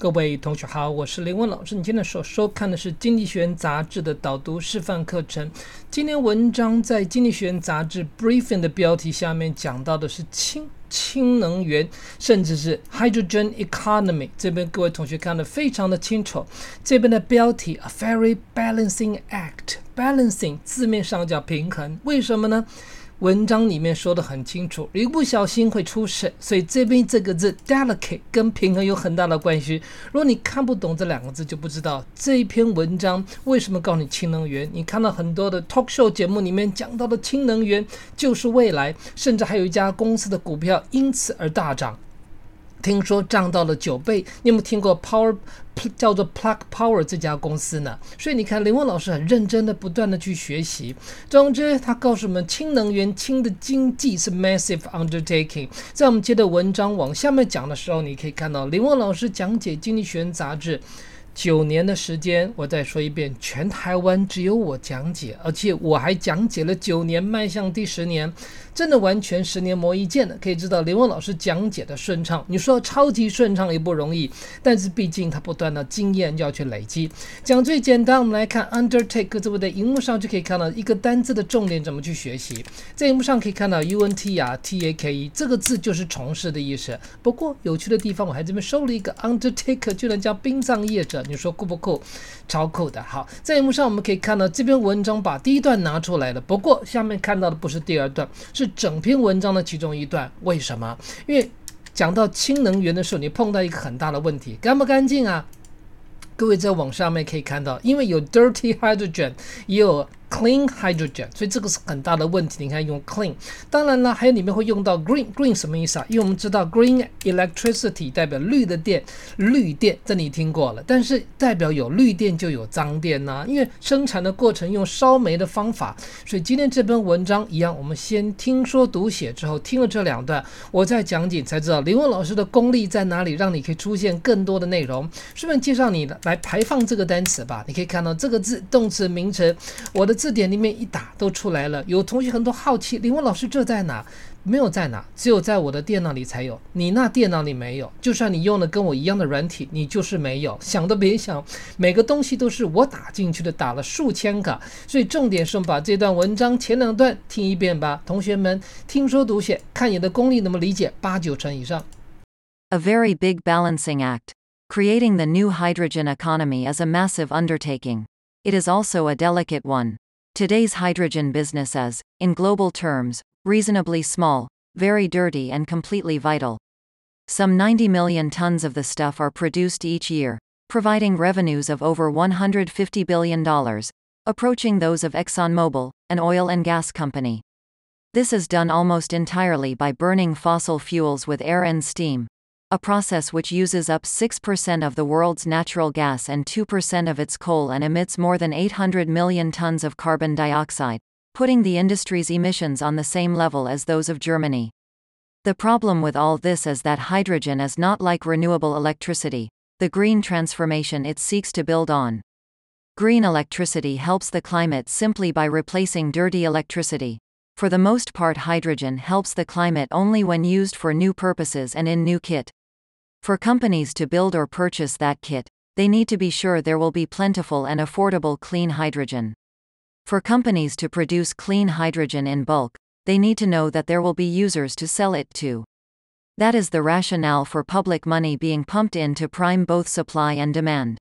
各位同学好，我是林文老师。你今天所收看的是《经济学人》杂志的导读示范课程。今天文章在《经济学人》杂志 Briefing 的标题下面讲到的是氢氢能源，甚至是 Hydrogen Economy。这边各位同学看得非常的清楚。这边的标题 A very balancing act，balancing 字面上叫平衡，为什么呢？文章里面说的很清楚，一不小心会出事，所以这边这个字 delicate 跟平衡有很大的关系。如果你看不懂这两个字，就不知道这一篇文章为什么告诉你氢能源。你看到很多的 talk show 节目里面讲到的氢能源就是未来，甚至还有一家公司的股票因此而大涨。听说涨到了九倍，你有没有听过 Power 叫做 Plug Power 这家公司呢？所以你看林文老师很认真的不断的去学习。总之，他告诉我们，氢能源、氢的经济是 massive undertaking。在我们接着文章往下面讲的时候，你可以看到林文老师讲解《经济学人》杂志。九年的时间，我再说一遍，全台湾只有我讲解，而且我还讲解了九年，迈向第十年，真的完全十年磨一剑的。可以知道林文老师讲解的顺畅，你说超级顺畅也不容易，但是毕竟他不断的经验要去累积。讲最简单，我们来看 undertake，这不在荧幕上就可以看到一个单字的重点怎么去学习。在荧幕上可以看到 u n t 啊 t a k e 这个字就是从事的意思。不过有趣的地方，我还这边收了一个 undertake，居然叫殡葬业者。你说酷不酷？超酷的。好，在荧幕上我们可以看到这篇文章把第一段拿出来了。不过下面看到的不是第二段，是整篇文章的其中一段。为什么？因为讲到氢能源的时候，你碰到一个很大的问题：干不干净啊？各位在网上面可以看到，因为有 dirty hydrogen，也有。Clean hydrogen，所以这个是很大的问题。你看用 clean，当然了，还有里面会用到 green，green 什么意思啊？因为我们知道 green electricity 代表绿的电，绿电这你听过了。但是代表有绿电就有脏电呐，因为生产的过程用烧煤的方法。所以今天这篇文章一样，我们先听说读写之后，听了这两段，我再讲解才知道林文老师的功力在哪里，让你可以出现更多的内容。顺便介绍你来排放这个单词吧，你可以看到这个字动词名词，我的。字典里面一打都出来了，有同学很多好奇，林文老师这在哪？没有在哪，只有在我的电脑里才有，你那电脑里没有。就算你用了跟我一样的软体，你就是没有。想都别想，每个东西都是我打进去的，打了数千个。所以重点是把这段文章前两段听一遍吧，同学们听说读写，看你的功力能不能理解八九成以上。A very big balancing act. Creating the new hydrogen economy is a massive undertaking. It is also a delicate one. Today's hydrogen business is, in global terms, reasonably small, very dirty, and completely vital. Some 90 million tons of the stuff are produced each year, providing revenues of over $150 billion, approaching those of ExxonMobil, an oil and gas company. This is done almost entirely by burning fossil fuels with air and steam, a process which uses up 6% of the world's natural gas and 2% of its coal and emits more than 800 million tons of carbon dioxide, putting the industry's emissions on the same level as those of Germany. The problem with all this is that hydrogen is not like renewable electricity, the green transformation it seeks to build on. Green electricity helps the climate simply by replacing dirty electricity. For the most part, hydrogen helps the climate only when used for new purposes and in new kit. For companies to build or purchase that kit, they need to be sure there will be plentiful and affordable clean hydrogen. For companies to produce clean hydrogen in bulk, they need to know that there will be users to sell it to. That is the rationale for public money being pumped in to prime both supply and demand.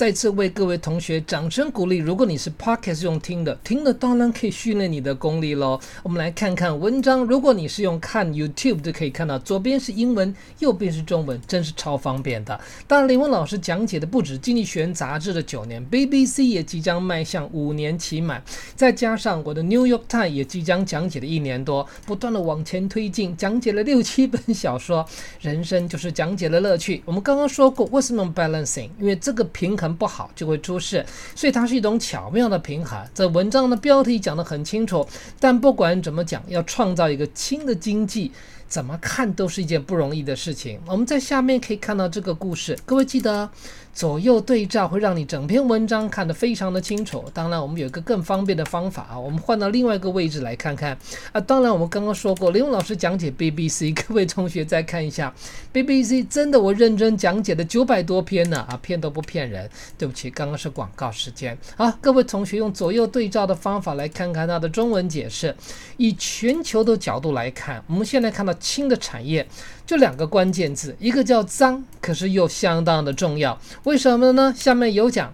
再次为各位同学掌声鼓励。如果你是 Podcast 用听的，听的当然可以训练你的功力喽。我们来看看文章。如果你是用看 YouTube 就可以看到，左边是英文，右边是中文，真是超方便的。当然，林文老师讲解的不止《经济学人》杂志的九年，BBC 也即将迈向五年期满，再加上我的 New York Times 也即将讲解了一年多，不断的往前推进，讲解了六七本小说。人生就是讲解的乐趣。我们刚刚说过，为什么 balancing？因为这个。平衡不好就会出事，所以它是一种巧妙的平衡。这文章的标题讲得很清楚，但不管怎么讲，要创造一个轻的经济。怎么看都是一件不容易的事情。我们在下面可以看到这个故事，各位记得。左右对照会让你整篇文章看得非常的清楚。当然，我们有一个更方便的方法啊，我们换到另外一个位置来看看啊。当然，我们刚刚说过，林勇老师讲解 BBC，各位同学再看一下 BBC，真的我认真讲解的九百多篇呢啊，骗都不骗人。对不起，刚刚是广告时间。好，各位同学用左右对照的方法来看看它的中文解释。以全球的角度来看，我们现在看到氢的产业。就两个关键字，一个叫脏，可是又相当的重要。为什么呢？下面有讲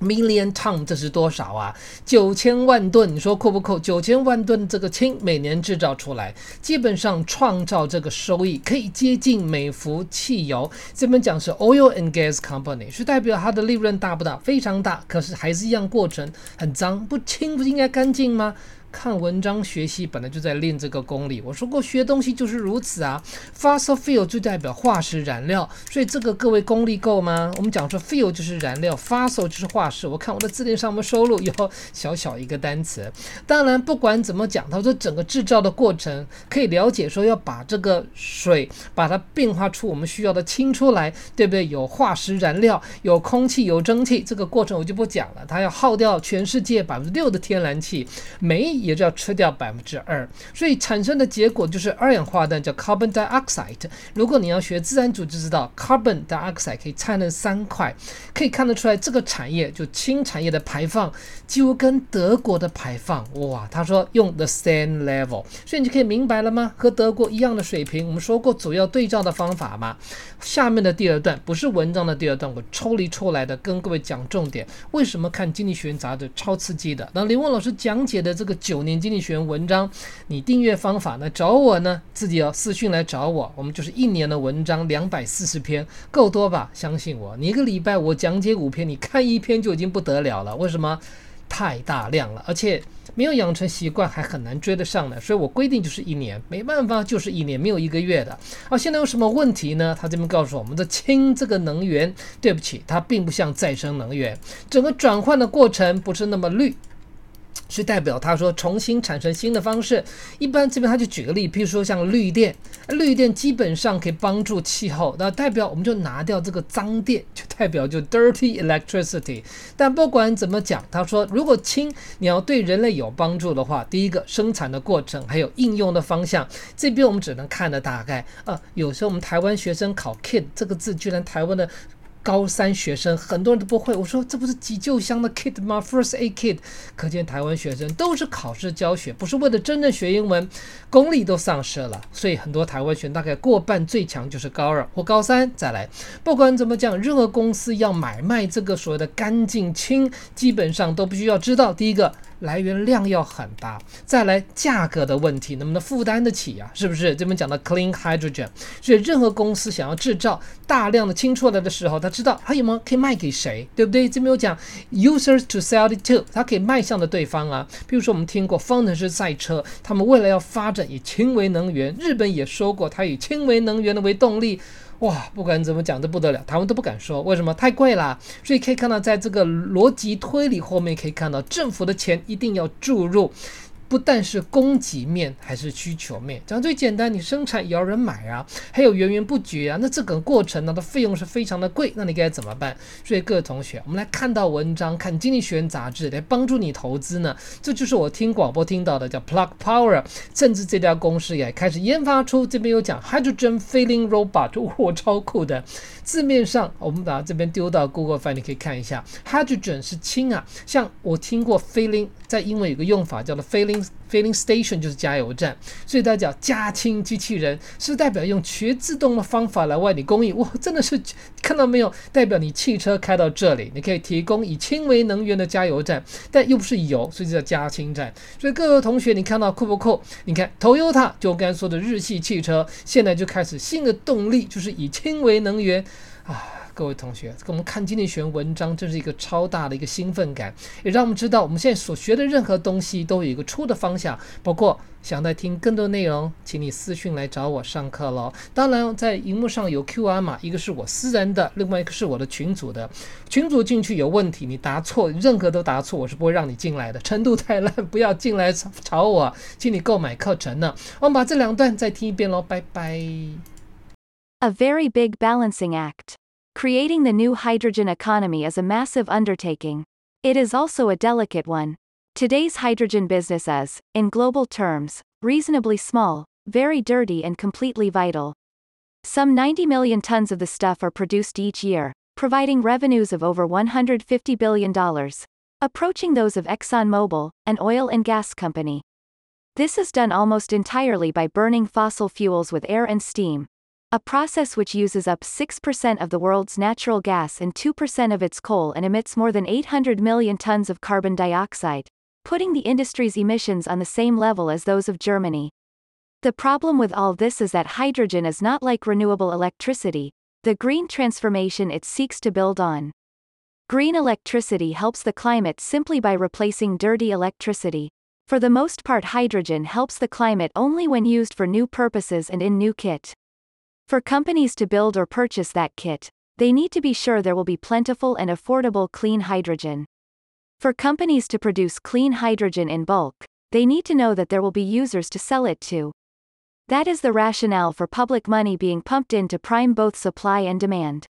，million ton 这是多少啊？九千万吨，你说酷不酷？九千万吨这个氢每年制造出来，基本上创造这个收益可以接近美孚汽油。这边讲是 oil and gas company，是代表它的利润大不大？非常大，可是还是一样过程很脏，不清不应该干净吗？看文章学习本来就在练这个功力。我说过学东西就是如此啊。Fossil fuel 就代表化石燃料，所以这个各位功力够吗？我们讲说 fuel 就是燃料，fossil 就是化石。我看我的字典上面收录有小小一个单词。当然不管怎么讲，他说整个制造的过程可以了解说要把这个水把它变化出我们需要的氢出来，对不对？有化石燃料，有空气，有蒸汽，这个过程我就不讲了。它要耗掉全世界百分之六的天然气，每也就要吃掉百分之二，所以产生的结果就是二氧化氮，叫 carbon dioxide。如果你要学自然组，就知道 carbon dioxide 可以拆成三块，可以看得出来这个产业就氢产业的排放几乎跟德国的排放，哇，他说用 the same level，所以你就可以明白了吗？和德国一样的水平。我们说过主要对照的方法吗。下面的第二段不是文章的第二段，我抽离出来的，跟各位讲重点。为什么看《经济学人》杂志超刺激的？那林文老师讲解的这个九。九年经济学文章，你订阅方法呢？找我呢？自己要私讯来找我。我们就是一年的文章，两百四十篇，够多吧？相信我，你一个礼拜我讲解五篇，你看一篇就已经不得了了。为什么？太大量了，而且没有养成习惯，还很难追得上呢。所以我规定就是一年，没办法，就是一年，没有一个月的。啊，现在有什么问题呢？他这边告诉我们的氢这个能源，对不起，它并不像再生能源，整个转换的过程不是那么绿。是代表他说重新产生新的方式，一般这边他就举个例，譬如说像绿电，绿电基本上可以帮助气候，那代表我们就拿掉这个脏电，就代表就 dirty electricity。但不管怎么讲，他说如果氢你要对人类有帮助的话，第一个生产的过程还有应用的方向，这边我们只能看的大概啊，有时候我们台湾学生考 kid 这个字，居然台湾的。高三学生很多人都不会，我说这不是急救箱的 kit 吗？First aid kit，可见台湾学生都是考试教学，不是为了真正学英文，功力都丧失了。所以很多台湾学大概过半最强就是高二或高三再来。不管怎么讲，任何公司要买卖这个所谓的干净氢，基本上都必须要知道第一个。来源量要很大，再来价格的问题能不能负担得起呀？是不是？这边讲到 clean hydrogen，所以任何公司想要制造大量的氢出来的时候，它知道他有没有可以卖给谁，对不对？这边有讲 users to sell it to，他可以卖向的对方啊。比如说我们听过方程式赛车，他们未来要发展以氢为能源，日本也说过他以氢为能源的为动力。哇，不管怎么讲都不得了，台湾都不敢说，为什么？太贵了。所以可以看到，在这个逻辑推理后面，可以看到政府的钱一定要注入。不但是供给面，还是需求面。讲最简单，你生产也要人买啊，还有源源不绝啊。那这个过程呢，的费用是非常的贵。那你该怎么办？所以各位同学，我们来看到文章，看经济学人杂志来帮助你投资呢。这就是我听广播听到的，叫 Plug Power。甚至这家公司也开始研发出，这边有讲 Hydrogen Filling Robot，我超酷的。字面上，我们把这边丢到 Google 翻，你可以看一下，Hydrogen 是氢啊。像我听过 Filling，在英文有个用法叫做 Filling。Filling station 就是加油站，所以大家讲加氢机器人是代表用全自动的方法来为你供应。哇，真的是看到没有？代表你汽车开到这里，你可以提供以氢为能源的加油站，但又不是油，所以叫加氢站。所以各位同学，你看到酷不酷？你看 Toyota 就刚才说的日系汽车，现在就开始新的动力，就是以氢为能源啊。各位同学，跟我们看经济学文章，这是一个超大的一个兴奋感，也让我们知道我们现在所学的任何东西都有一个出的方向。包括想再听更多内容，请你私讯来找我上课喽。当然，在荧幕上有 Q R 码，一个是我私人的，另外一个是我的群组的。群组进去有问题，你答错，任何都答错，我是不会让你进来的。程度太烂，不要进来吵我，请你购买课程呢。我们把这两段再听一遍喽，拜拜。A very big balancing act. Creating the new hydrogen economy is a massive undertaking. It is also a delicate one. Today's hydrogen business is, in global terms, reasonably small, very dirty, and completely vital. Some 90 million tons of the stuff are produced each year, providing revenues of over $150 billion, approaching those of ExxonMobil, an oil and gas company. This is done almost entirely by burning fossil fuels with air and steam, a process which uses up 6% of the world's natural gas and 2% of its coal and emits more than 800 million tons of carbon dioxide, putting the industry's emissions on the same level as those of Germany. The problem with all this is that hydrogen is not like renewable electricity, the green transformation it seeks to build on. Green electricity helps the climate simply by replacing dirty electricity. For the most part, hydrogen helps the climate only when used for new purposes and in new kit. For companies to build or purchase that kit, they need to be sure there will be plentiful and affordable clean hydrogen. For companies to produce clean hydrogen in bulk, they need to know that there will be users to sell it to. That is the rationale for public money being pumped in to prime both supply and demand.